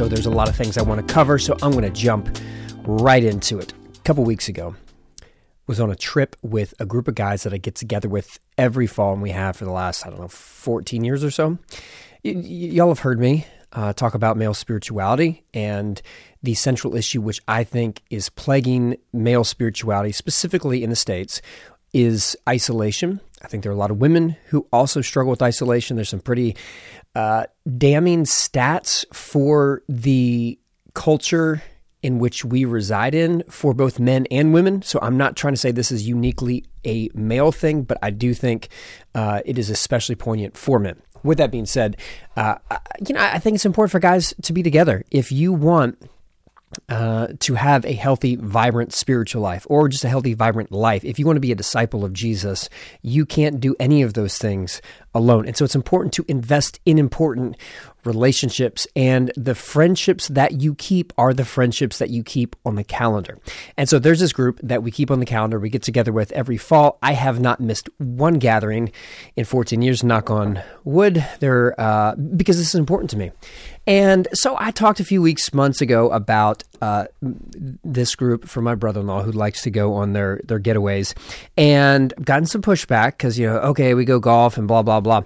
show. There's a lot of things I want to cover, so I'm going to jump right into it. A couple weeks ago, was on a trip with a group of guys that I get together with every fall, and we have for the last, I don't know, 14 years or so. Y- y- y'all have heard me uh, talk about male spirituality and the central issue, which I think is plaguing male spirituality, specifically in the States, is isolation. I think there are a lot of women who also struggle with isolation. There's some pretty uh, damning stats for the culture in which we reside in for both men and women. So I'm not trying to say this is uniquely a male thing, but I do think uh, it is especially poignant for men. With that being said, uh, you know I think it's important for guys to be together. If you want uh, to have a healthy, vibrant spiritual life or just a healthy, vibrant life. If you want to be a disciple of Jesus, you can't do any of those things alone. And so it's important to invest in important relationships, and the friendships that you keep are the friendships that you keep on the calendar. And so there's this group that we keep on the calendar, we get together with every fall. I have not missed one gathering in 14 years, knock on wood, there, uh, because this is important to me. And so I talked a few weeks, months ago about uh, this group for my brother-in-law who likes to go on their their getaways, and gotten some pushback because you know, okay, we go golf and blah blah blah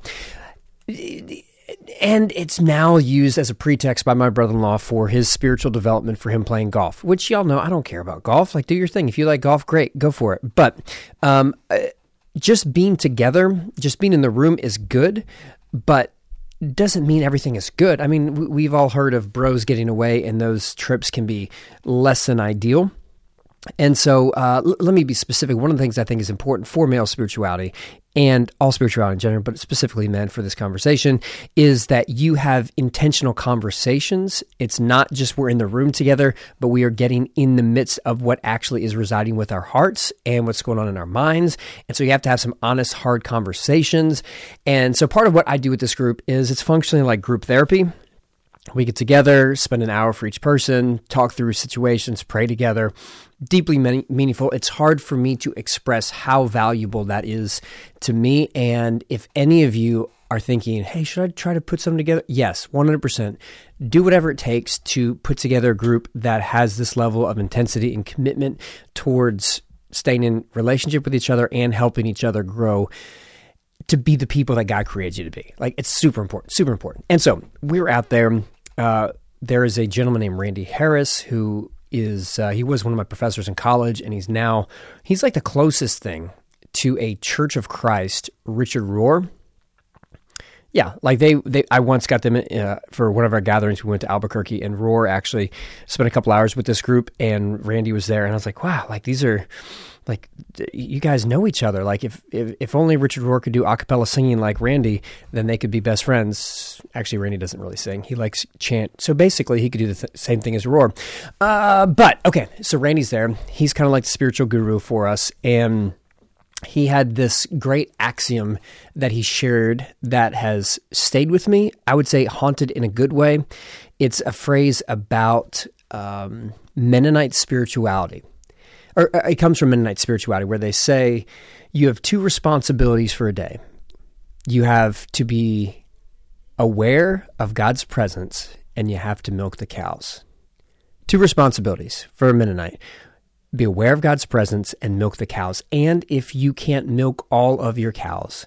and it's now used as a pretext by my brother-in-law for his spiritual development for him playing golf which y'all know i don't care about golf. Like do your thing. If you like golf great. Go for it. But um, uh, just being together just being in the room is good but doesn't mean everything is good. I mean we've all heard of bros getting away and those trips can be less than ideal. And so, uh, l- let me be specific. One of the things I think is important for male spirituality and all spirituality in general, but specifically men for this conversation, is that you have intentional conversations. It's not just we're in the room together, but we are getting in the midst of what actually is residing with our hearts and what's going on in our minds. And so you have to have some honest, hard conversations. And so part of what I do with this group is it's functionally like group therapy we get together, spend an hour for each person, talk through situations, pray together. Deeply meaningful. It's hard for me to express how valuable that is to me. And if any of you are thinking, hey, should I try to put something together? Yes, 100%. Do whatever it takes to put together a group that has this level of intensity and commitment towards staying in relationship with each other and helping each other grow to be the people that God created you to be. Like it's super important, super important. And so we were out there uh, there is a gentleman named Randy Harris who is uh, he was one of my professors in college, and he's now he's like the closest thing to a Church of Christ Richard Rohr. Yeah, like they, they I once got them uh, for one of our gatherings. We went to Albuquerque, and Rohr actually spent a couple hours with this group, and Randy was there, and I was like, wow, like these are like you guys know each other. Like if if, if only Richard Rohr could do acapella singing like Randy, then they could be best friends. Actually, Randy doesn't really sing; he likes chant. So basically, he could do the th- same thing as Rohr. Uh, but okay, so Randy's there. He's kind of like the spiritual guru for us, and he had this great axiom that he shared that has stayed with me. I would say haunted in a good way. It's a phrase about um, Mennonite spirituality or uh, it comes from Mennonite spirituality, where they say you have two responsibilities for a day. You have to be aware of God's presence, and you have to milk the cows. Two responsibilities for a Mennonite be aware of God's presence and milk the cows. And if you can't milk all of your cows,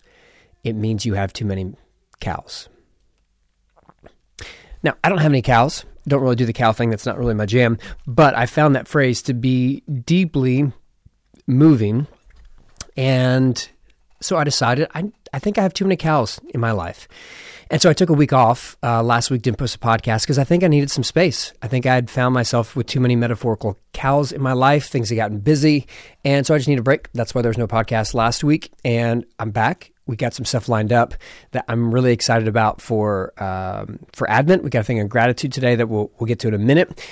it means you have too many cows. Now, I don't have any cows don't really do the cow thing. That's not really my jam. But I found that phrase to be deeply moving. And so I decided I, I think I have too many cows in my life. And so I took a week off uh, last week, didn't post a podcast because I think I needed some space. I think I had found myself with too many metaphorical cows in my life. Things had gotten busy. And so I just need a break. That's why there was no podcast last week. And I'm back we got some stuff lined up that I'm really excited about for um, for Advent. We got a thing on gratitude today that we'll we'll get to in a minute.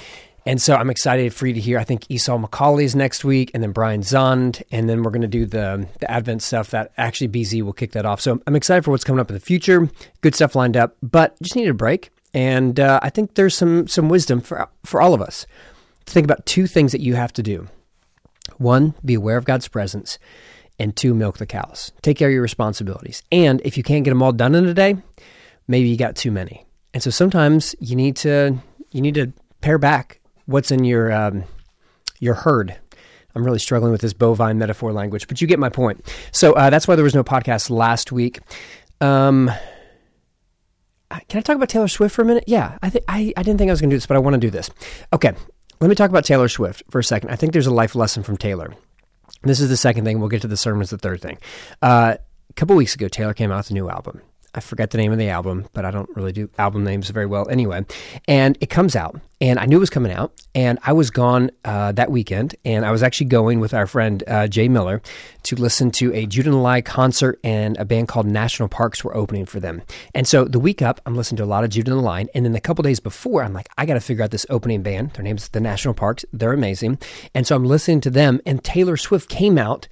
And so I'm excited for you to hear. I think Esau McCaulley is next week, and then Brian Zahnd, and then we're going to do the the Advent stuff that actually BZ will kick that off. So I'm excited for what's coming up in the future. Good stuff lined up, but just needed a break. And uh, I think there's some some wisdom for for all of us to think about two things that you have to do. One, be aware of God's presence and two, milk the cows. Take care of your responsibilities. And if you can't get them all done in a day, maybe you got too many. And so sometimes you need to You need to pare back what's in your um, your herd. I'm really struggling with this bovine metaphor language, but you get my point. So uh, that's why there was no podcast last week. Um, can I talk about Taylor Swift for a minute? Yeah, I think I, didn't think I was going to do this, but I want to do this. Okay, let me talk about Taylor Swift for a second. I think there's a life lesson from Taylor. This is the second thing. We'll get to the sermons, the third thing. Uh, a couple weeks ago, Taylor came out with a new album. I forget the name of the album, but I don't really do album names very well anyway. And it comes out, and I knew it was coming out, and I was gone uh, that weekend, and I was actually going with our friend uh, Jay Miller to listen to a Judah and Lai concert, and a band called National Parks were opening for them. And so the week up, I'm listening to a lot of Judah and Lai, and then a couple days before, I'm like, I got to figure out this opening band. Their name's the National Parks. They're amazing, and so I'm listening to them, and Taylor Swift came out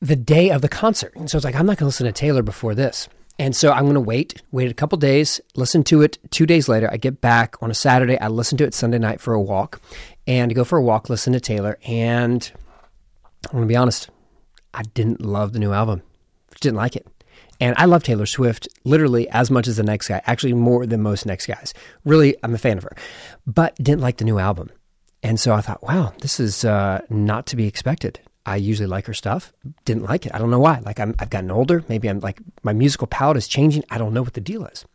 the day of the concert. And so I was like, I'm not going to listen to Taylor before this. And so I'm going to wait, wait a couple days, listen to it. Two days later, I get back on a Saturday. I listen to it Sunday night for a walk and go for a walk, listen to Taylor. And I'm going to be honest, I didn't love the new album, didn't like it. And I love Taylor Swift literally as much as the next guy, actually more than most next guys. Really, I'm a fan of her, but didn't like the new album. And so I thought, wow, this is uh, not to be expected. I usually like her stuff. Didn't like it. I don't know why. Like I'm, I've gotten older. Maybe I'm like my musical palette is changing. I don't know what the deal is.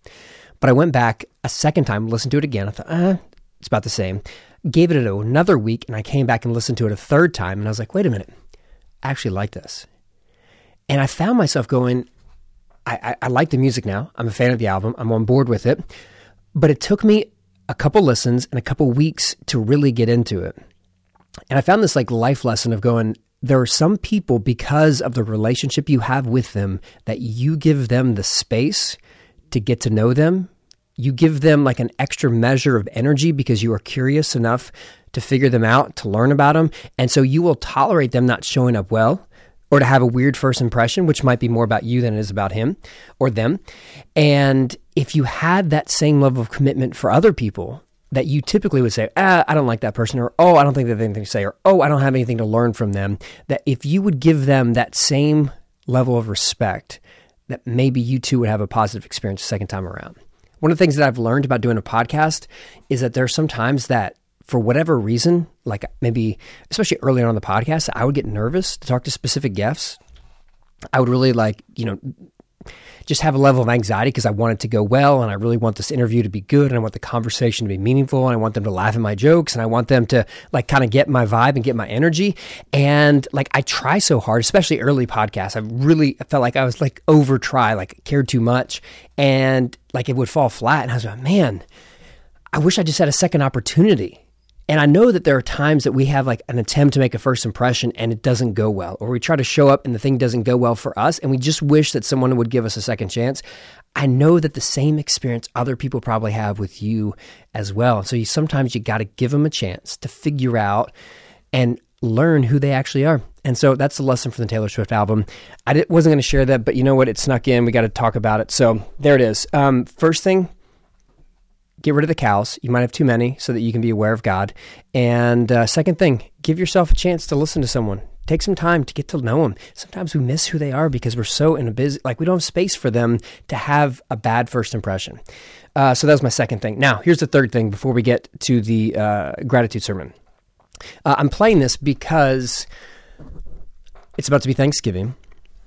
But I went back a second time, listened to it again. I thought, uh, it's about the same. Gave it another week, and I came back and listened to it a third time, and I was like, wait a minute, I actually like this. And I found myself going, I, I, I like the music now. I'm a fan of the album. I'm on board with it. But it took me a couple listens and a couple weeks to really get into it. And I found this like life lesson of going, there are some people, because of the relationship you have with them, that you give them the space to get to know them. You give them like an extra measure of energy because you are curious enough to figure them out, to learn about them. And so you will tolerate them not showing up well or to have a weird first impression, which might be more about you than it is about him or them. And if you had that same level of commitment for other people, that you typically would say, ah, I don't like that person, or oh, I don't think they have anything to say, or oh, I don't have anything to learn from them. That if you would give them that same level of respect, that maybe you too would have a positive experience the second time around. One of the things that I've learned about doing a podcast is that there are some times that for whatever reason, like maybe especially early on in the podcast, I would get nervous to talk to specific guests. I would really like, you know, just have a level of anxiety because I want it to go well and I really want this interview to be good and I want the conversation to be meaningful and I want them to laugh at my jokes and I want them to like kind of get my vibe and get my energy. And like I try so hard, especially early podcasts. I really felt like I was like over try, like cared too much and like it would fall flat. And I was like, man, I wish I just had a second opportunity and I know that there are times that we have like an attempt to make a first impression and it doesn't go well, or we try to show up and the thing doesn't go well for us, and we just wish that someone would give us a second chance. I know that the same experience other people probably have with you as well. So you, sometimes you got to give them a chance to figure out and learn who they actually are. And so that's the lesson from the Taylor Swift album. I wasn't going to share that, but you know what? It snuck in. We got to talk about it. So there it is. Um, first thing, get rid of the cows. You might have too many so that you can be aware of God. And uh, second thing, give yourself a chance to listen to someone. Take some time to get to know them. Sometimes we miss who they are because we're so in a busy, like we don't have space for them to have a bad first impression. Uh, so that was my second thing. Now, here's the third thing before we get to the uh, gratitude sermon. Uh, I'm playing this because it's about to be Thanksgiving.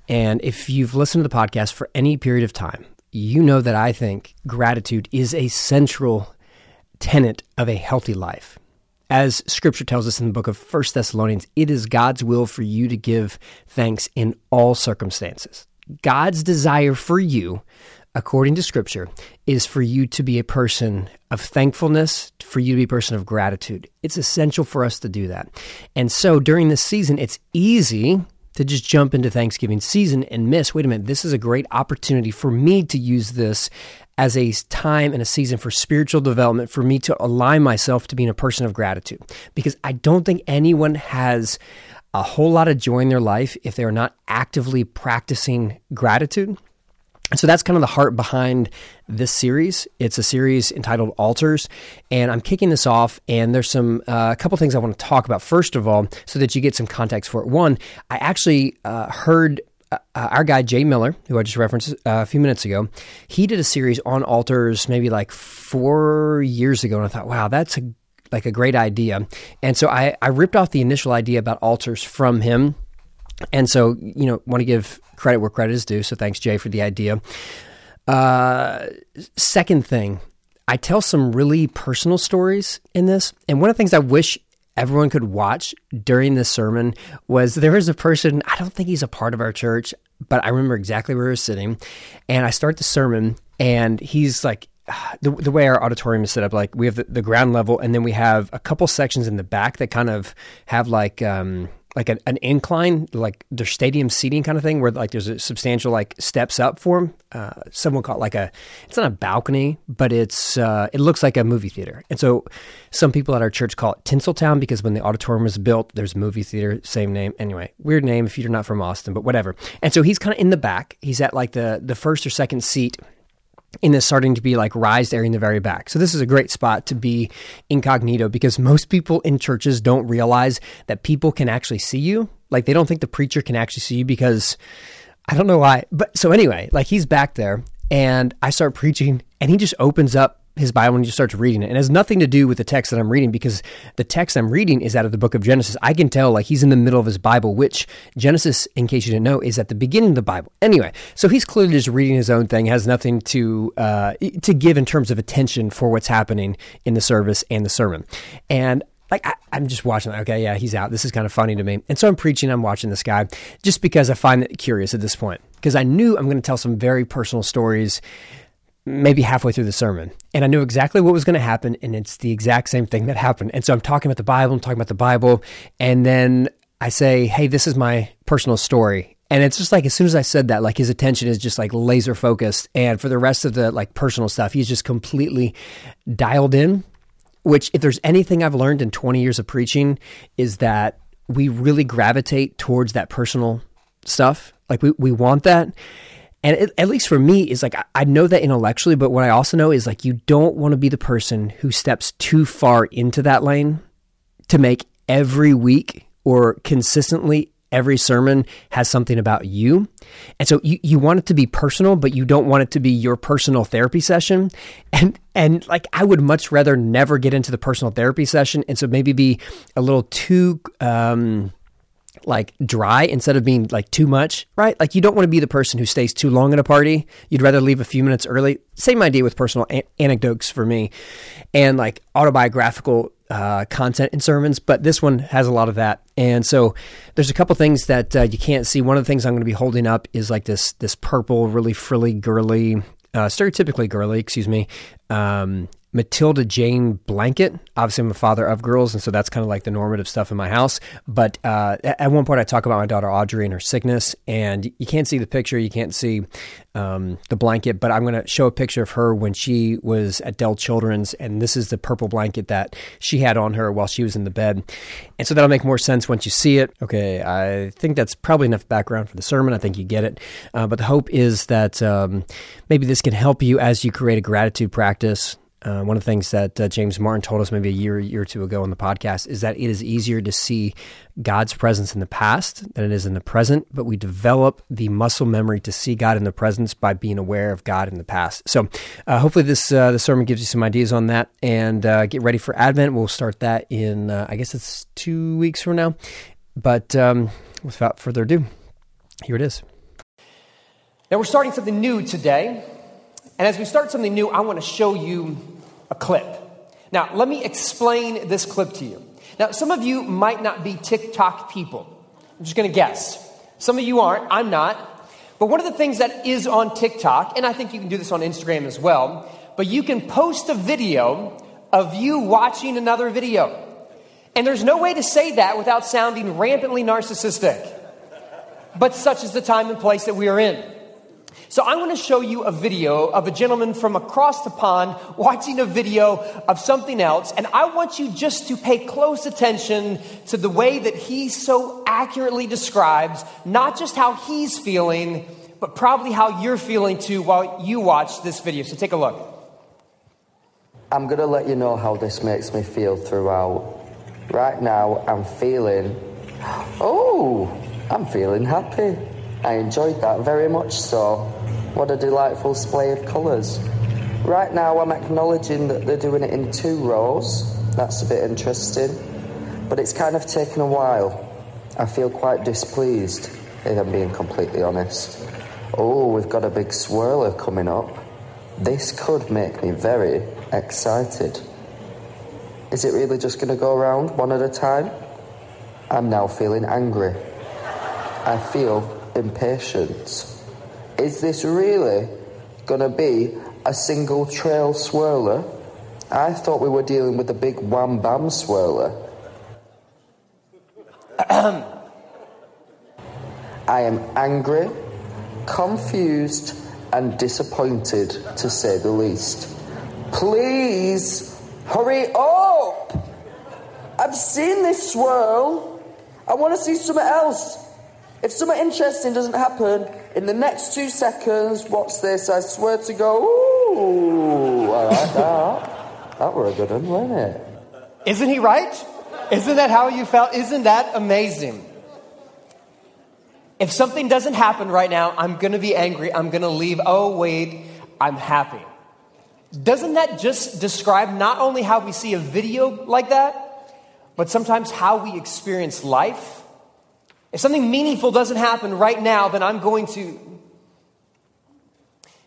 And if you've listened to the podcast for any period of time, you know that I think gratitude is a central tenet of a healthy life. As scripture tells us in the book of 1 Thessalonians, it is God's will for you to give thanks in all circumstances. God's desire for you, according to scripture, is for you to be a person of thankfulness, for you to be a person of gratitude. It's essential for us to do that. And so during this season, it's easy to just jump into Thanksgiving season and miss, wait a minute, this is a great opportunity for me to use this as a time and a season for spiritual development, for me to align myself to being a person of gratitude. Because I don't think anyone has a whole lot of joy in their life if they are not actively practicing gratitude. So that's kind of the heart behind this series. It's a series entitled Altars, and I'm kicking this off. And there's some uh, a couple things I want to talk about. First of all, so that you get some context for it. One, I actually uh, heard uh, our guy Jay Miller, who I just referenced uh, a few minutes ago, he did a series on altars maybe like four years ago, and I thought, wow, that's a like a great idea. And so I, I ripped off the initial idea about altars from him. And so, you know, want to give credit where credit is due. So thanks, Jay, for the idea. Uh, second thing, I tell some really personal stories in this. And one of the things I wish everyone could watch during this sermon was there was a person, I don't think he's a part of our church, but I remember exactly where he was sitting. And I start the sermon, and he's like, the, the way our auditorium is set up, like we have the, the ground level, and then we have a couple sections in the back that kind of have like um, like an, an incline, like their stadium seating kind of thing, where like there's a substantial like steps up for them. Uh, someone called like a, it's not a balcony, but it's uh, it looks like a movie theater. And so some people at our church call it Tinseltown because when the auditorium was built, there's movie theater, same name. Anyway, weird name if you're not from Austin, but whatever. And so he's kind of in the back. He's at like the the first or second seat in this starting to be like raised area in the very back. So this is a great spot to be incognito because most people in churches don't realize that people can actually see you. Like they don't think the preacher can actually see you because I don't know why. But so anyway, like he's back there and I start preaching and he just opens up his Bible and just starts reading it. And it has nothing to do with the text that I'm reading because the text I'm reading is out of the book of Genesis. I can tell like he's in the middle of his Bible, which Genesis, in case you didn't know, is at the beginning of the Bible. Anyway, so he's clearly just reading his own thing, has nothing to uh, to give in terms of attention for what's happening in the service and the sermon. And like I, am just watching. Okay, yeah, he's out. This is kind of funny to me. And so I'm preaching. I'm watching this guy just because I find it curious at this point because I knew I'm going to tell some very personal stories maybe halfway through the sermon. And I knew exactly what was going to happen. And it's the exact same thing that happened. And so I'm talking about the Bible, I'm talking about the Bible. And then I say, hey, this is my personal story. And it's just like as soon as I said that, like his attention is just like laser focused. And for the rest of the like personal stuff, he's just completely dialed in. Which, if there's anything I've learned in 20 years of preaching, is that we really gravitate towards that personal stuff. Like we, we want that. And it, at least for me, is like I, know that intellectually, but what I also know is like you don't want to be the person who steps too far into that lane to make every week or consistently every sermon has something about you. And so you, you want it to be personal, but you don't want it to be your personal therapy session. And and like I would much rather never get into the personal therapy session. And so maybe be a little too um like dry instead of being like too much, right? Like you don't want to be the person who stays too long at a party. You'd rather leave a few minutes early. Same idea with personal anecdotes for me and like autobiographical uh, content in sermons, but this one has a lot of that. And so there's a couple things that uh, you can't see. One of the things I'm going to be holding up is like this this purple, really frilly, girly, uh, stereotypically girly, excuse me, um, Matilda Jane blanket. Obviously, I'm a father of girls, and so that's kind of like the normative stuff in my house. But uh, at one point, I talk about my daughter Audrey and her sickness, and you can't see the picture, you can't see um, the blanket, but I'm going to show a picture of her when she was at Dell Children's, and this is the purple blanket that she had on her while she was in the bed. And so that'll make more sense once you see it. Okay, I think that's probably enough background for the sermon. I think you get it. Uh, but the hope is that um, maybe this can help you as you create a gratitude practice uh, one of the things that uh, James Martin told us maybe a year, year or two ago on the podcast is that it is easier to see God's presence in the past than it is in the present, but we develop the muscle memory to see God in the presence by being aware of God in the past. So, uh, hopefully, this uh, the sermon gives you some ideas on that. And uh, get ready for Advent. We'll start that in, uh, I guess it's two weeks from now. But um, without further ado, here it is. Now, we're starting something new today. And as we start something new, I want to show you a clip. Now, let me explain this clip to you. Now, some of you might not be TikTok people. I'm just going to guess. Some of you aren't. I'm not. But one of the things that is on TikTok, and I think you can do this on Instagram as well, but you can post a video of you watching another video. And there's no way to say that without sounding rampantly narcissistic. But such is the time and place that we are in. So I'm going to show you a video of a gentleman from across the pond watching a video of something else. And I want you just to pay close attention to the way that he so accurately describes not just how he's feeling, but probably how you're feeling too while you watch this video. So take a look. I'm going to let you know how this makes me feel throughout. Right now, I'm feeling, oh, I'm feeling happy. I enjoyed that very much so. What a delightful splay of colours. Right now, I'm acknowledging that they're doing it in two rows. That's a bit interesting. But it's kind of taken a while. I feel quite displeased, if I'm being completely honest. Oh, we've got a big swirler coming up. This could make me very excited. Is it really just going to go around one at a time? I'm now feeling angry. I feel impatience. Is this really going to be a single trail swirler? I thought we were dealing with a big wham bam swirler. I am angry, confused, and disappointed to say the least. Please hurry up! I've seen this swirl. I want to see something else. If something interesting doesn't happen in the next two seconds, watch this? I swear to go, ooh, I like that. that were a good one, wasn't it? Isn't he right? Isn't that how you felt? Isn't that amazing? If something doesn't happen right now, I'm going to be angry. I'm going to leave. Oh, wait, I'm happy. Doesn't that just describe not only how we see a video like that, but sometimes how we experience life? If something meaningful doesn't happen right now, then I'm going to.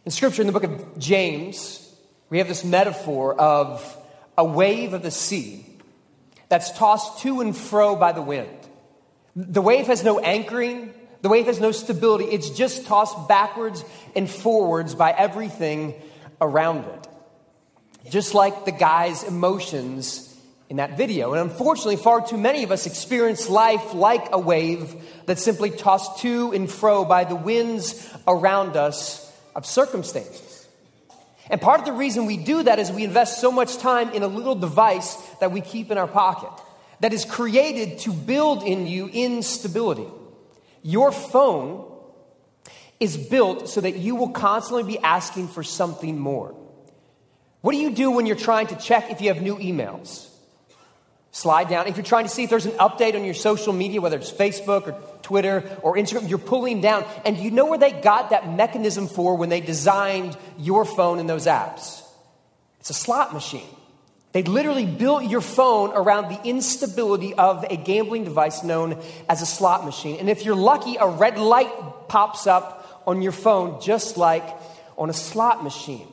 In Scripture, in the book of James, we have this metaphor of a wave of the sea that's tossed to and fro by the wind. The wave has no anchoring, the wave has no stability. It's just tossed backwards and forwards by everything around it. Just like the guy's emotions in that video. And unfortunately, far too many of us experience life like a wave that's simply tossed to and fro by the winds around us of circumstances. And part of the reason we do that is we invest so much time in a little device that we keep in our pocket that is created to build in you instability. Your phone is built so that you will constantly be asking for something more. What do you do when you're trying to check if you have new emails? Slide down. If you're trying to see if there's an update on your social media, whether it's Facebook or Twitter or Instagram, you're pulling down. And you know where they got that mechanism for when they designed your phone and those apps? It's a slot machine. They literally built your phone around the instability of a gambling device known as a slot machine. And if you're lucky, a red light pops up on your phone just like on a slot machine.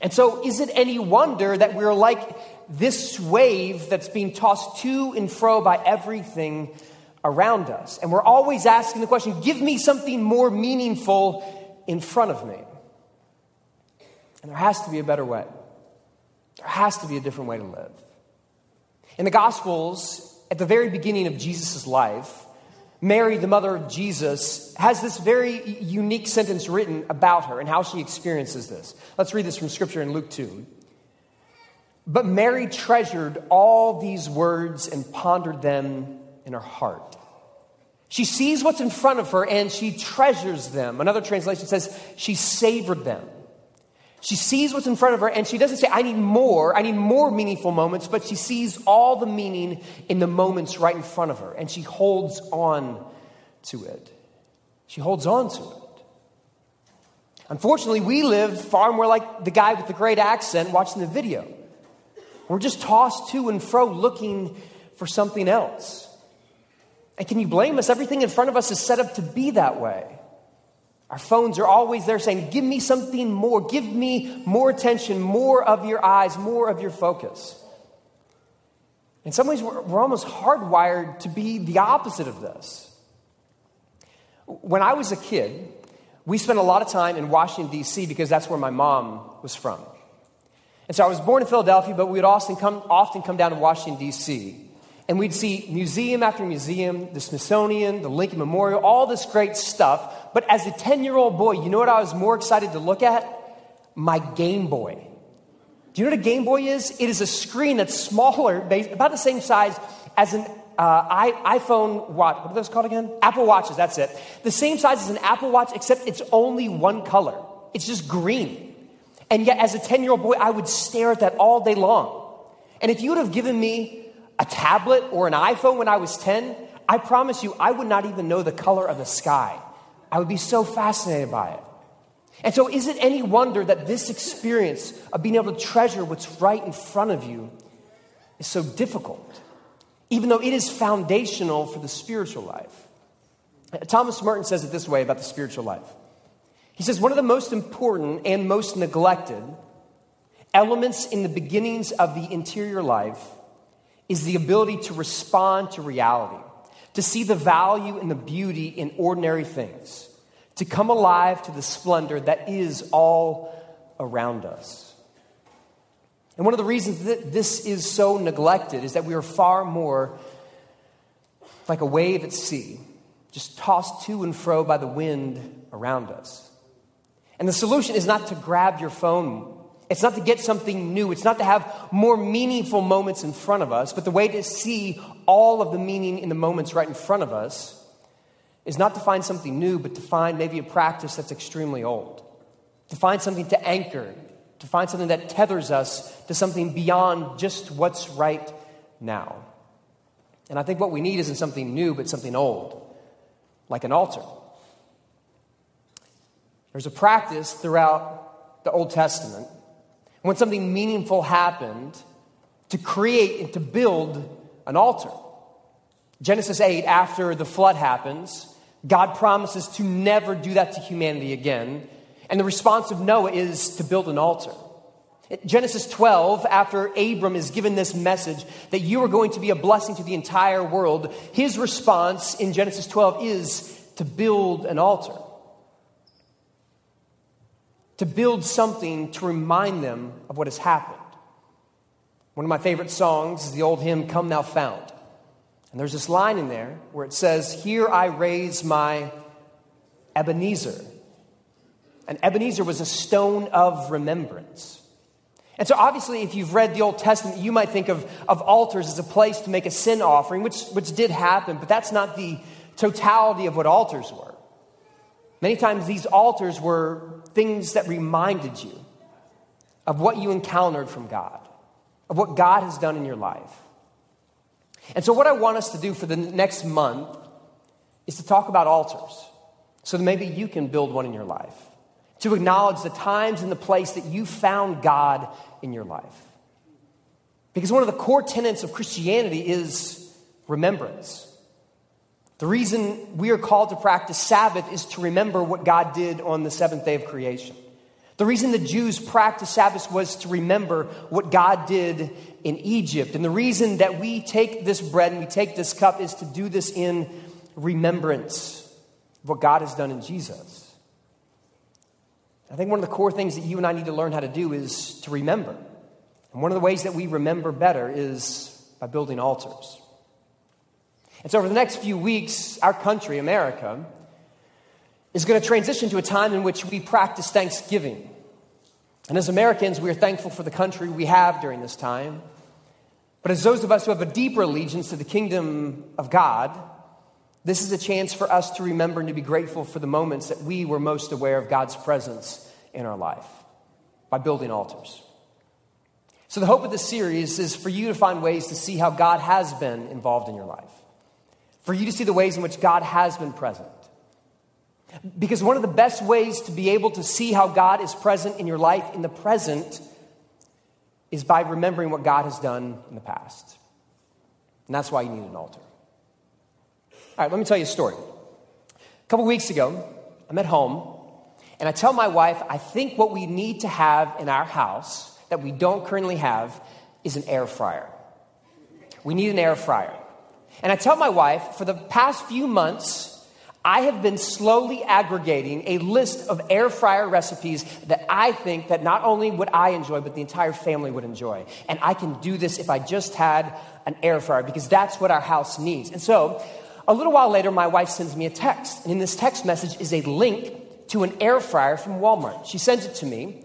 And so, is it any wonder that we're like this wave that's being tossed to and fro by everything around us. And we're always asking the question give me something more meaningful in front of me. And there has to be a better way. There has to be a different way to live. In the Gospels, at the very beginning of Jesus' life, Mary, the mother of Jesus, has this very unique sentence written about her and how she experiences this. Let's read this from Scripture in Luke 2. But Mary treasured all these words and pondered them in her heart. She sees what's in front of her and she treasures them. Another translation says she savored them. She sees what's in front of her and she doesn't say, I need more, I need more meaningful moments, but she sees all the meaning in the moments right in front of her and she holds on to it. She holds on to it. Unfortunately, we live far more like the guy with the great accent watching the video. We're just tossed to and fro looking for something else. And can you blame us? Everything in front of us is set up to be that way. Our phones are always there saying, Give me something more. Give me more attention, more of your eyes, more of your focus. In some ways, we're, almost hardwired to be the opposite of this. When I was a kid, we spent a lot of time in Washington, D.C., because that's where my mom was from. And so I was born in Philadelphia, but we would often come, often come down to Washington, D.C. And we'd see museum after museum, the Smithsonian, the Lincoln Memorial, all this great stuff. But as a 10 year old boy, you know what I was more excited to look at? My Game Boy. Do you know what a Game Boy is? It is a screen that's smaller, about the same size as an uh, iPhone watch. What are those called again? Apple Watches, that's it. The same size as an Apple Watch, except it's only one color. It's just green. And yet, as a 10 year old boy, I would stare at that all day long. And if you would have given me a tablet or an iPhone when I was 10, I promise you, I would not even know the color of the sky I would be so fascinated by it. And so, is it any wonder that this experience of being able to treasure what's right in front of you is so difficult, even though it is foundational for the spiritual life? Thomas Merton says it this way about the spiritual life. He says, one of the most important and most neglected elements in the beginnings of the interior life is the ability to respond to reality, to see the value and the beauty in ordinary things to come alive to the splendor that is all around us. And one of the reasons that this is so neglected is that we are far more like a wave at sea, just tossed to and fro by the wind around us. And the solution is not to grab your phone. It's not to get something new. It's not to have more meaningful moments in front of us. But the way to see all of the meaning in the moments right in front of us is not to find something new, but to find maybe a practice that's extremely old, to find something to anchor, to find something that tethers us to something beyond just what's right now. And I think what we need isn't something new, but something old, like an altar. There's a practice throughout the Old Testament when something meaningful happened to create and to build an altar. Genesis 8, after the flood happens, God promises to never do that to humanity again. And the response of Noah is to build an altar. Genesis 12, after Abram is given this message that you are going to be a blessing to the entire world, his response in Genesis 12 is to build an altar. To build something to remind them of what has happened. One of my favorite songs is the old hymn, Come Thou Fount. And there's this line in there where it says, Here I raise my Ebenezer. And Ebenezer was a stone of remembrance. And so, obviously, if you've read the Old Testament, you might think of, of altars as a place to make a sin offering, which, which did happen, but that's not the totality of what altars were. Many times, these altars were things that reminded you of what you encountered from God, of what God has done in your life. And so, what I want us to do for the next month is to talk about altars so that maybe you can build one in your life, to acknowledge the times and the place that you found God in your life. Because one of the core tenets of Christianity is remembrance. The reason we are called to practice Sabbath is to remember what God did on the seventh day of creation. The reason the Jews practiced Sabbath was to remember what God did in Egypt. And the reason that we take this bread and we take this cup is to do this in remembrance of what God has done in Jesus. I think one of the core things that you and I need to learn how to do is to remember. And one of the ways that we remember better is by building altars. And so, over the next few weeks, our country, America, is going to transition to a time in which we practice Thanksgiving. And as Americans, we are thankful for the country we have during this time. But as those of us who have a deeper allegiance to the kingdom of God, this is a chance for us to remember and to be grateful for the moments that we were most aware of God's presence in our life by building altars. So, the hope of this series is for you to find ways to see how God has been involved in your life, for you to see the ways in which God has been present. Because one of the best ways to be able to see how God is present in your life in the present is by remembering what God has done in the past. And that's why you need an altar. All right, let me tell you a story. A couple weeks ago, I'm at home, and I tell my wife, I think what we need to have in our house that we don't currently have is an air fryer. We need an air fryer. And I tell my wife, for the past few months, I have been slowly aggregating a list of air fryer recipes that I think that not only would I enjoy, but the entire family would enjoy. And I can do this if I just had an air fryer because that's what our house needs. And so, a little while later, my wife sends me a text. And in this text message is a link to an air fryer from Walmart. She sends it to me,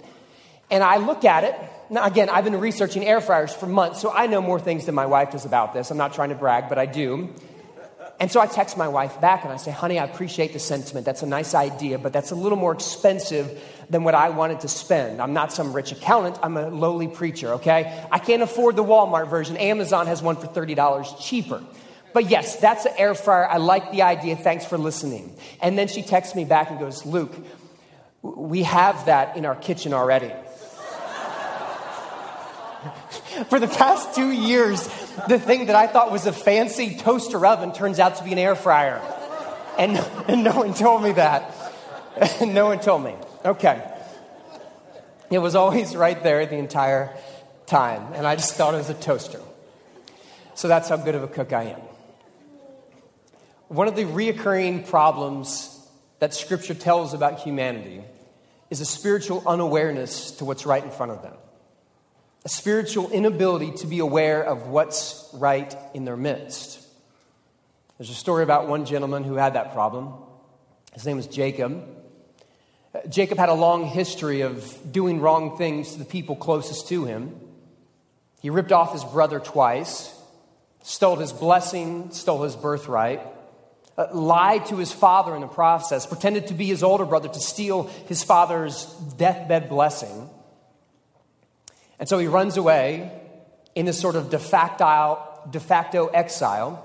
and I look at it. Now, again, I've been researching air fryers for months, so I know more things than my wife does about this. I'm not trying to brag, but I do. And so I text my wife back and I say, honey, I appreciate the sentiment. That's a nice idea, but that's a little more expensive than what I wanted to spend. I'm not some rich accountant, I'm a lowly preacher, okay? I can't afford the Walmart version. Amazon has one for $30 cheaper. but yes, that's an air fryer. I like the idea. Thanks for listening. And then she texts me back and goes, Luke, we have that in our kitchen already. For the past two years, the thing that I thought was a fancy toaster oven turns out to be an air fryer. And, and no one told me that. no one told me. Okay. It was always right there the entire time, and I just thought it was a toaster. So that's how good of a cook I am. One of the reoccurring problems that Scripture tells about humanity is a spiritual unawareness to what's right in front of them, a spiritual inability to be aware of what's right in their midst. There's a story about one gentleman who had that problem. His name was Jacob. Jacob had a long history of doing wrong things to the people closest to him. He ripped off his brother twice, stole his blessing, stole his birthright, uh, lied to his father in the process, pretended to be his older brother to steal his father's deathbed blessing. And so he runs away in this sort of de facto, de facto exile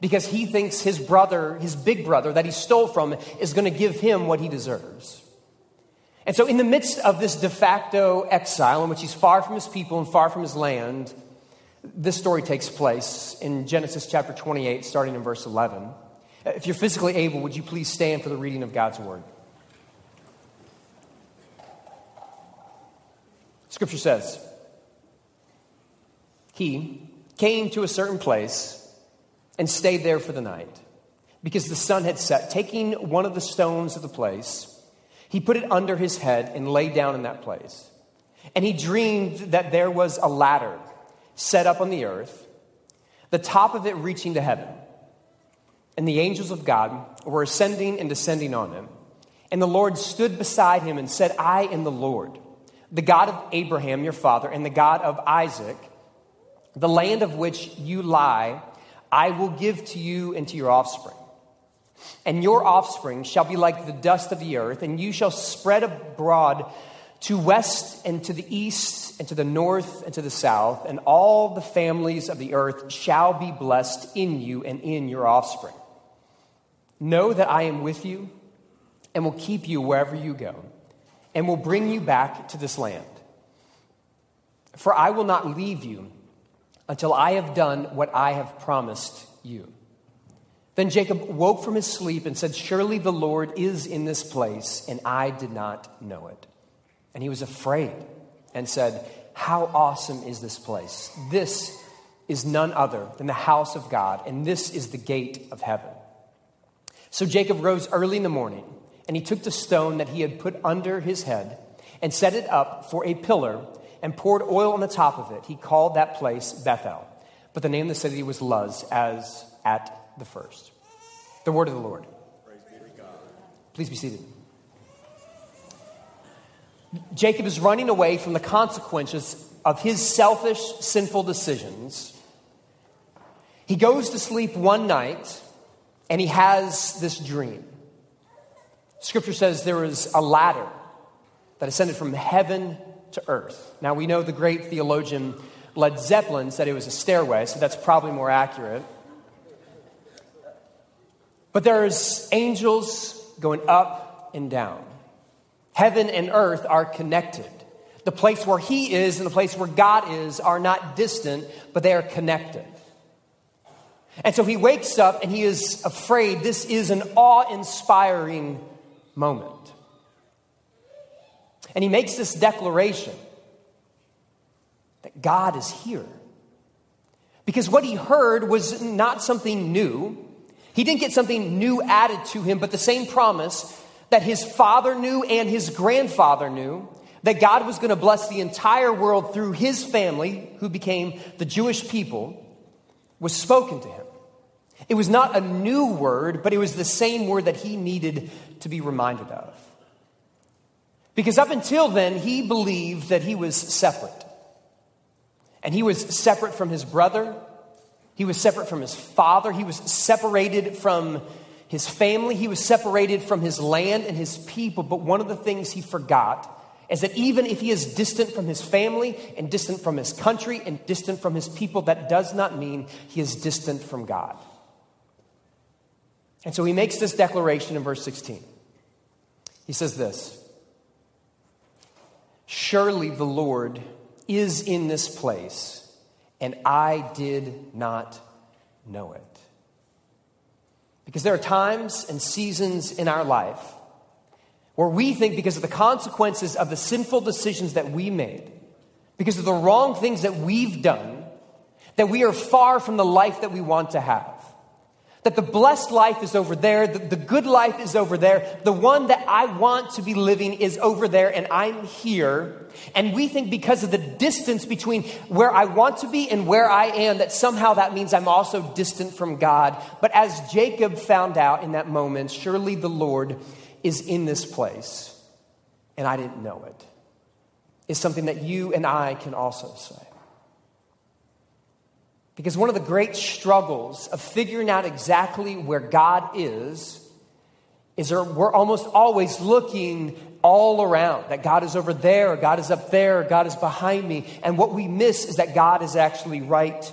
because he thinks his brother, his big brother that he stole from, is going to give him what he deserves. And so, in the midst of this de facto exile, in which he's far from his people and far from his land, this story takes place in Genesis chapter 28, starting in verse 11. If you're physically able, would you please stand for the reading of God's word? Scripture says, He came to a certain place and stayed there for the night because the sun had set. Taking one of the stones of the place, he put it under his head and lay down in that place. And he dreamed that there was a ladder set up on the earth, the top of it reaching to heaven. And the angels of God were ascending and descending on him. And the Lord stood beside him and said, I am the Lord, the God of Abraham, your father, and the God of Isaac. The land of which you lie, I will give to you and to your offspring and your offspring shall be like the dust of the earth, and you shall spread abroad to west and to the east and to the north and to the south, and all the families of the earth shall be blessed in you and in your offspring. Know that I am with you and will keep you wherever you go, and will bring you back to this land. For I will not leave you until I have done what I have promised you. Then Jacob woke from his sleep and said, Surely the Lord is in this place, and I did not know it. And he was afraid and said, How awesome is this place! This is none other than the house of God, and this is the gate of heaven. So Jacob rose early in the morning, and he took the stone that he had put under his head and set it up for a pillar and poured oil on the top of it. He called that place Bethel. But the name of the city was Luz, as at the first. The word of the Lord. Please be seated. Jacob is running away from the consequences of his selfish, sinful decisions. He goes to sleep one night and he has this dream. Scripture says there was a ladder that ascended from heaven to earth. Now we know the great theologian Led Zeppelin said it was a stairway, so that's probably more accurate. But there's angels going up and down. Heaven and earth are connected. The place where He is and the place where God is are not distant, but they are connected. And so he wakes up and he is afraid. This is an awe inspiring moment. And he makes this declaration that God is here. Because what he heard was not something new, he didn't get something new added to him, but the same promise that his father knew and his grandfather knew that God was going to bless the entire world through his family, who became the Jewish people, was spoken to him. It was not a new word, but it was the same word that he needed to be reminded of. Because up until then, he believed that he was separate. And he was separate from his brother, he was separate from his father. He was separated from his family. He was separated from his land and his people. But one of the things he forgot is that even if he is distant from his family and distant from his country and distant from his people, that does not mean he is distant from God. And so he makes this declaration in verse 16. He says this Surely the Lord is in this place, and I did not know it. Because there are times and seasons in our life where we think, because of the consequences of the sinful decisions that we made, because of the wrong things that we've done, that we are far from the life that we want to have. That the blessed life is over there, the, the, good life is over there, the one that I want to be living is over there, and I'm here. And we think because of the distance between where I want to be and where I am, that somehow that means I'm also distant from God. But as Jacob found out in that moment, surely the Lord is in this place, and I didn't know it, is something that you and I can also say. Because one of the great struggles of figuring out exactly where God is, is we're almost always looking all around that God is over there, God is up there, God is behind me. And what we miss is that God is actually right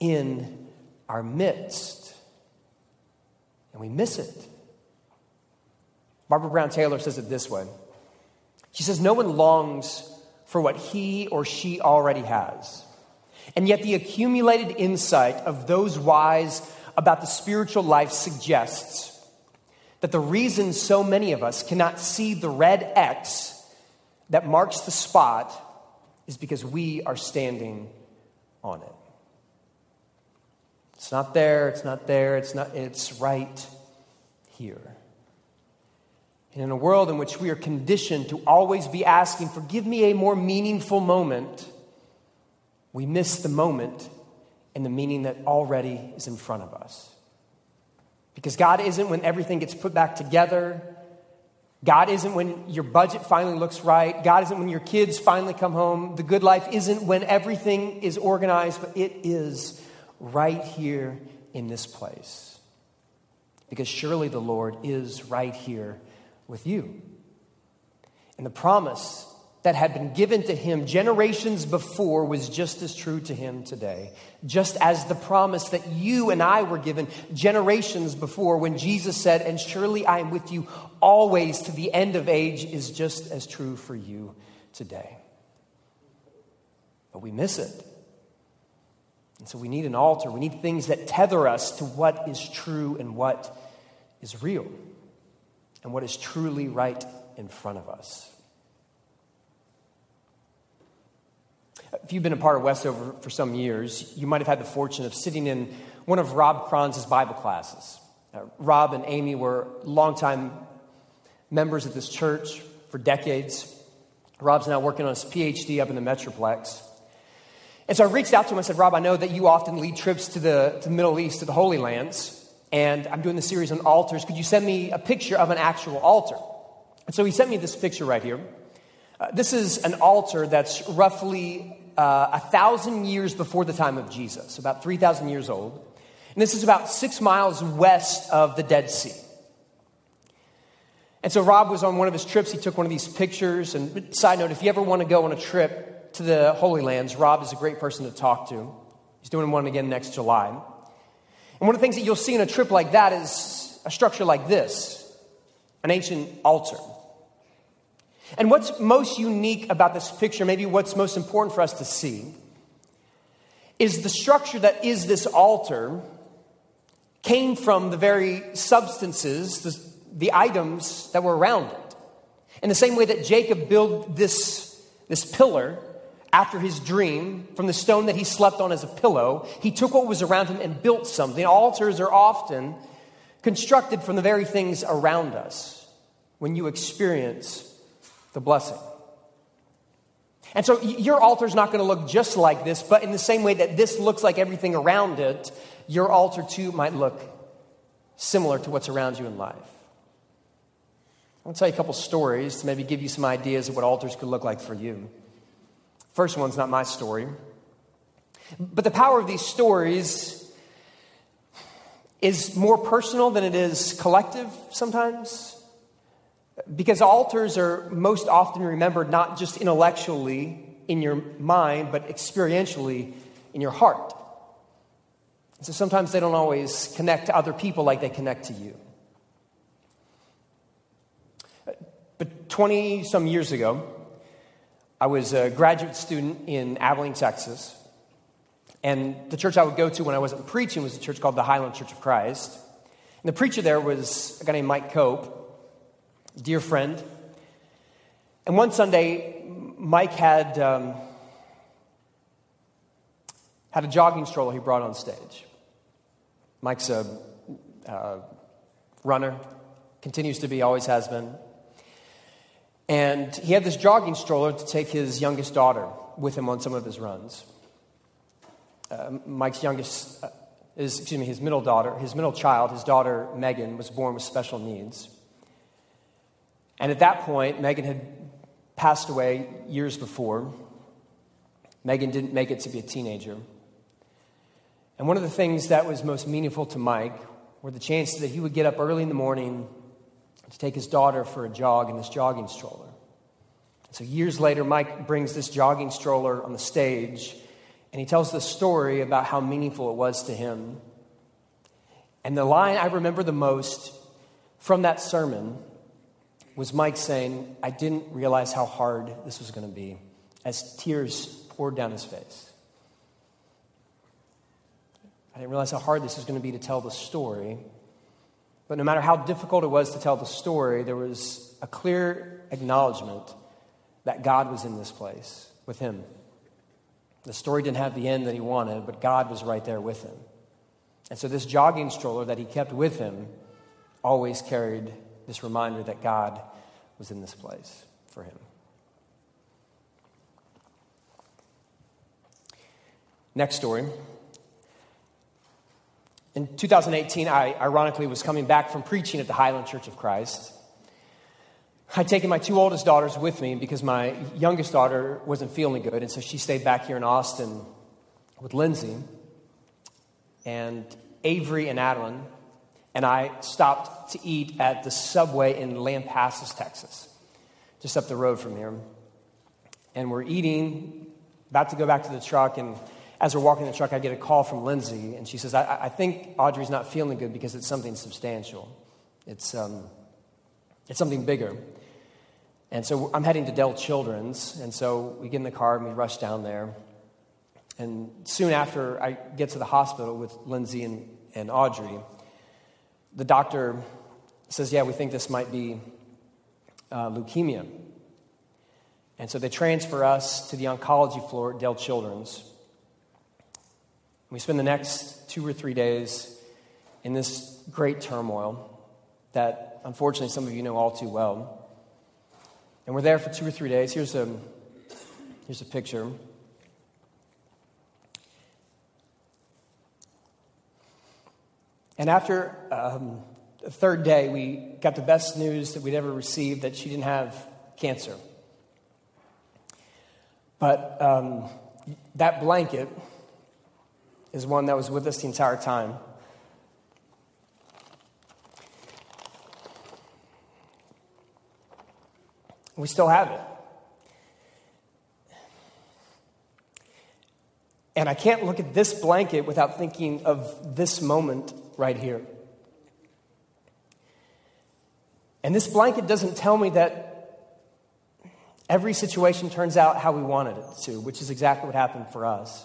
in our midst. And we miss it. Barbara Brown Taylor says it this way She says, No one longs for what he or she already has. And yet, the accumulated insight of those wise about the spiritual life suggests that the reason so many of us cannot see the red X that marks the spot is because we are standing on it. It's not there, it's not there, it's not it's right here. And in a world in which we are conditioned to always be asking, forgive me a more meaningful moment, we miss the moment and the meaning that already is in front of us. Because God isn't when everything gets put back together. God isn't when your budget finally looks right. God isn't when your kids finally come home. The good life isn't when everything is organized, but it is right here in this place. Because surely the Lord is right here with you. And the promise that had been given to him generations before was just as true to him today. Just as the promise that you and I were given generations before when Jesus said, And surely I am with you always to the end of age, is just as true for you today. But we miss it. And so we need an altar. We need things that tether us to what is true and what is real and what is truly right in front of us. If you've been a part of Westover for some years, you might have had the fortune of sitting in one of Rob Kranz's Bible classes. Uh, Rob and Amy were longtime members of this church for decades. Rob's now working on his PhD up in the Metroplex. And so I reached out to him and said, Rob, I know that you often lead trips to the, to the Middle East, to the Holy Lands, and I'm doing the series on altars. Could you send me a picture of an actual altar? And so he sent me this picture right here. Uh, this is an altar that's roughly uh, a thousand years before the time of Jesus, about 3,000 years old. And this is about six miles west of the Dead Sea. And so Rob was on one of his trips. He took one of these pictures. And side note, if you ever want to go on a trip to the Holy Lands, Rob is a great person to talk to. He's doing one again next July. And one of the things that you'll see in a trip like that is a structure like this an ancient altar. And what's most unique about this picture, maybe what's most important for us to see, is the structure that is this altar came from the very substances, the, the items that were around it. In the same way that Jacob built this, this pillar after his dream from the stone that he slept on as a pillow, he took what was around him and built something. Altars are often constructed from the very things around us when you experience the blessing. And so your altar is not going to look just like this, but in the same way that this looks like everything around it, your altar too might look similar to what's around you in life. I'm going to tell you a couple stories to maybe give you some ideas of what altars could look like for you. First one's not my story. But the power of these stories is more personal than it is collective sometimes. Because altars are most often remembered not just intellectually in your mind, but experientially in your heart. So sometimes they don't always connect to other people like they connect to you. But 20 some years ago, I was a graduate student in Abilene, Texas. And the church I would go to when I wasn't preaching was a church called the Highland Church of Christ. And the preacher there was a guy named Mike Cope, dear friend. And one Sunday, Mike had, um, had a jogging stroller he brought on stage. Mike's a uh, runner, continues to be, always has been. And he had this jogging stroller to take his youngest daughter with him on some of his runs. Uh, Mike's youngest uh, is, excuse me, his middle daughter, his middle child, his daughter Megan, was born with special needs. And at that point, Megan had passed away years before. Megan didn't make it to be a teenager. And one of the things that was most meaningful to Mike were the chances that he would get up early in the morning to take his daughter for a jog in this jogging stroller. So, years later, Mike brings this jogging stroller on the stage and he tells the story about how meaningful it was to him. And the line I remember the most from that sermon was Mike saying, I didn't realize how hard this was going to be as tears poured down his face. I didn't realize how hard this was going to be to tell the story. But no matter how difficult it was to tell the story, there was a clear acknowledgement that God was in this place with him. The story didn't have the end that he wanted, but God was right there with him. And so, this jogging stroller that he kept with him always carried this reminder that God was in this place for him. Next story. In 2018, I ironically was coming back from preaching at the Highland Church of Christ. I'd taken my two oldest daughters with me because my youngest daughter wasn't feeling good, and so she stayed back here in Austin with Lindsay. And Avery and Adeline and I stopped to eat at the subway in Lampasas, Texas, just up the road from here. And we're eating, about to go back to the truck, and as we're walking the truck, I get a call from Lindsay, and she says, I, I think Audrey's not feeling good because it's something substantial. It's, um, it's something bigger. And so I'm heading to Dell Children's, and so we get in the car and we rush down there. And soon after I get to the hospital with Lindsay and, and Audrey, the doctor says, Yeah, we think this might be uh, leukemia. And so they transfer us to the oncology floor at Dell Children's. We spend the next two or three days in this great turmoil that unfortunately some of you know all too well. And we're there for two or three days. Here's a, here's a picture. And after um, the third day, we got the best news that we'd ever received that she didn't have cancer. But um, that blanket is one that was with us the entire time. We still have it. And I can't look at this blanket without thinking of this moment right here. And this blanket doesn't tell me that every situation turns out how we wanted it to, which is exactly what happened for us.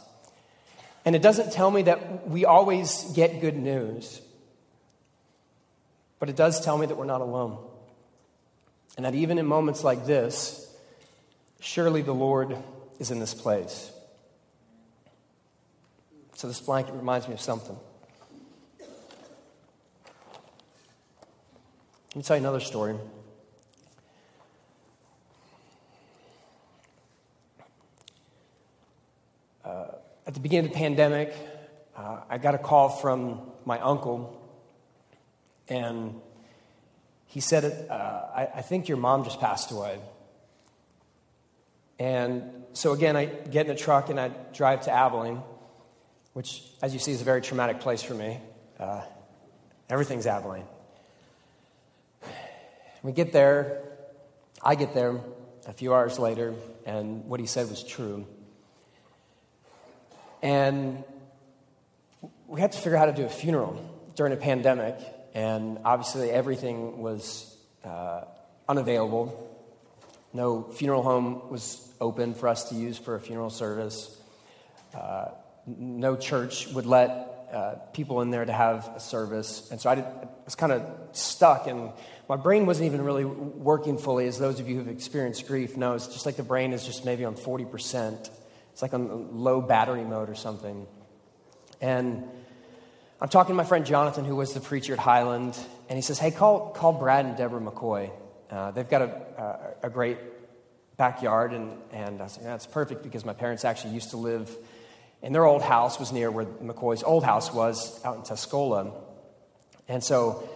And it doesn't tell me that we always get good news, but it does tell me that we're not alone. And that even in moments like this, surely the Lord is in this place. So this blanket reminds me of something. Let me tell you another story. Uh, at the beginning of the pandemic, uh, I got a call from my uncle, and he said, uh, I, I think your mom just passed away. And so, again, I get in the truck and I drive to Abilene, which, as you see, is a very traumatic place for me. Uh, everything's Abilene. We get there, I get there a few hours later, and what he said was true. And we had to figure out how to do a funeral during a pandemic, and obviously everything was uh, unavailable. No funeral home was open for us to use for a funeral service. Uh, no church would let uh, people in there to have a service. And so I, did, I was kind of stuck, and my brain wasn't even really working fully, as those of you who've experienced grief know. It's just like the brain is just maybe on 40%. It's like on low battery mode or something. And I'm talking to my friend Jonathan, who was the preacher at Highland, and he says, Hey, call, call Brad and Deborah McCoy. Uh, they've got a, a, a, great backyard, and, and I said, That's perfect because my parents actually used to live and their old house, was near where McCoy's old house was out in Tuscola. And so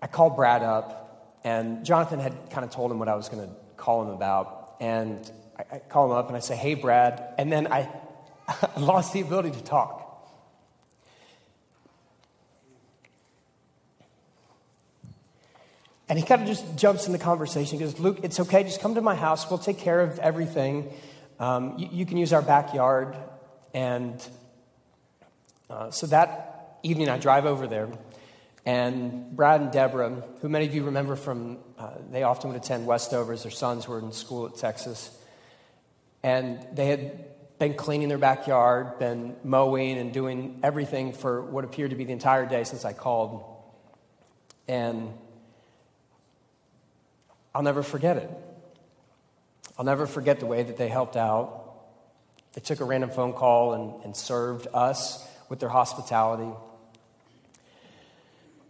I called Brad up, and Jonathan had kind of told him what I was going to call him about. And I, I call him up and I say, Hey, Brad. And then I, lost the ability to talk. And he kind of just jumps in the conversation. He goes, Luke, it's okay. Just come to my house. We'll take care of everything. Um, you, you, can use our backyard. And uh, so that evening, I drive over there. And Brad and Deborah, who many of you remember from, uh, they often would attend Westover as their sons were in school at Texas. And they had been cleaning their backyard, been mowing and doing everything for what appeared to be the entire day since I called. And I'll never forget it. I'll never forget the way that they helped out. They took a random phone call and, and served us with their hospitality.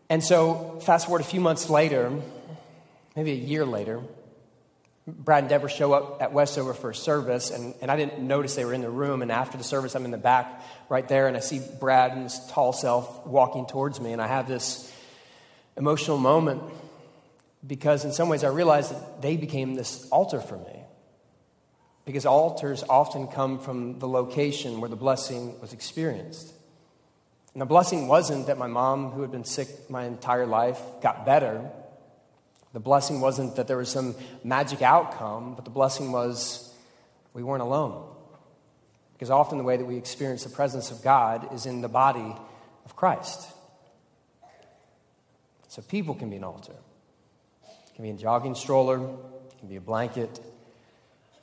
And so, fast forward a few months later, maybe a year later, Brad and Deborah show up at Westover for a service, and, and I didn't notice they were in the room. And after the service, I'm in the back right there, and I see Brad and his tall self walking towards me, and I have this emotional moment because in some ways I realized that they became this altar for me. Because altars often come from the location where the blessing was experienced. And the blessing wasn't that my mom, who had been sick my entire life, got better. The blessing wasn't that there was some magic outcome, but the blessing was we weren't alone. Because often the way that we experience the presence of God is in the body of Christ. So people can be an altar. It can be a jogging stroller, it can be a blanket,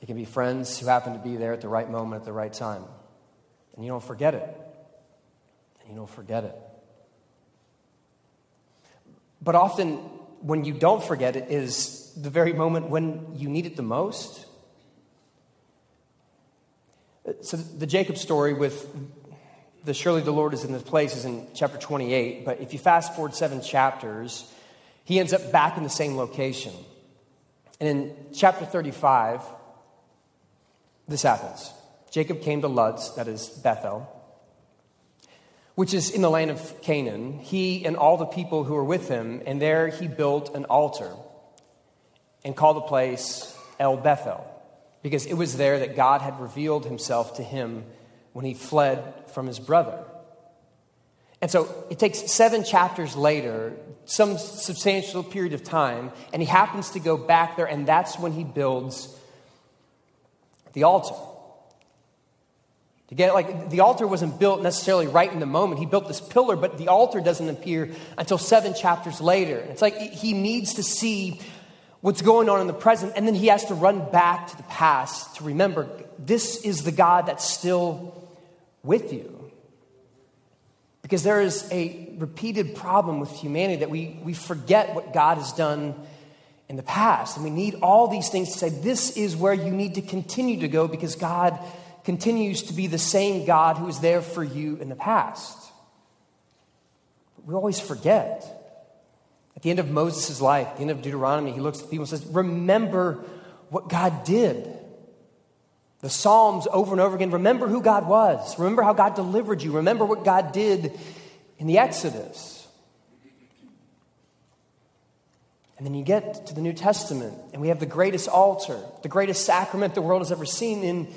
it can be friends who happen to be there at the right moment at the right time. And you don't forget it. You don't forget it. But often, when you don't forget it, is the very moment when you need it the most. So, the Jacob story with the surely the Lord is in this place is in chapter 28. But if you fast forward seven chapters, he ends up back in the same location. And in chapter 35, this happens. Jacob came to Luz, that is Bethel, which is in the land of Canaan, he and all the people who were with him, and there he built an altar and called the place El Bethel, because it was there that God had revealed himself to him when he fled from his brother. And so it takes seven chapters later, some substantial period of time, and he happens to go back there, and that's when he builds the altar. Get like the altar wasn't built necessarily right in the moment. He built this pillar, but the altar doesn't appear until seven chapters later. It's like he needs to see what's going on in the present, and then he has to run back to the past to remember this is the God that's still with you. Because there is a repeated problem with humanity that we, we forget what God has done in the past. And we need all these things to say, this is where you need to continue to go because God continues to be the same God who was there for you in the past. But we always forget. At the end of Moses' life, at the end of Deuteronomy, he looks at the people and says, Remember what God did. The Psalms over and over again remember who God was, remember how God delivered you, remember what God did in the Exodus. And then you get to the New Testament, and we have the greatest altar, the greatest sacrament the world has ever seen in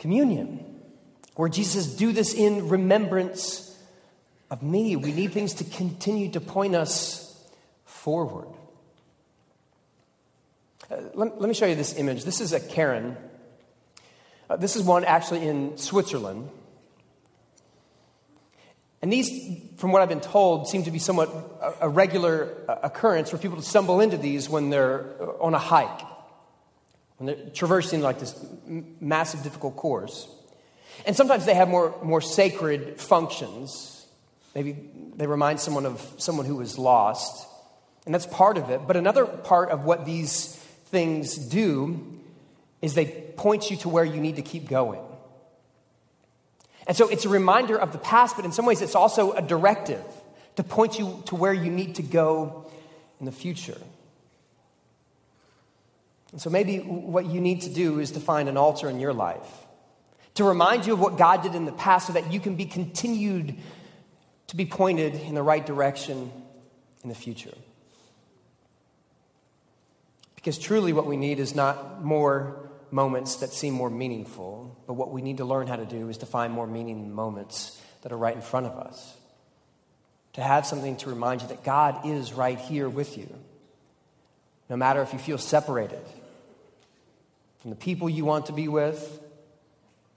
communion, where Jesus Do this in remembrance of me. We need things to continue to point us forward. Uh, let, let me show you this image. This is a cairn. uh, this is one actually in Switzerland. And these, from what I've been told, seem to be somewhat a, a regular uh, occurrence for people to stumble into these when they're uh, on a hike, when they're traversing like this massive, difficult course. And sometimes they have more, more sacred functions. Maybe they remind someone of someone who was lost. And that's part of it. But another part of what these things do is they point you to where you need to keep going. And so it's a reminder of the past, but in some ways it's also a directive to point you to where you need to go in the future. And so maybe what you need to do is to find an altar in your life to remind you of what God did in the past so that you can be continued to be pointed in the right direction in the future. Because truly, what we need is not more moments that seem more meaningful, but what we need to learn how to do is to find more meaning in moments that are right in front of us. To have something to remind you that God is right here with you. No matter if you feel separated from the people you want to be with,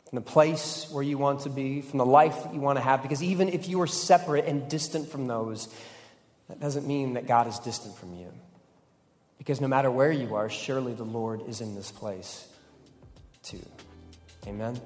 from the place where you want to be, from the life that you want to have, because even if you are separate and distant from those, that doesn't mean that God is distant from you. Because no matter where you are, surely the Lord is in this place too. Amen.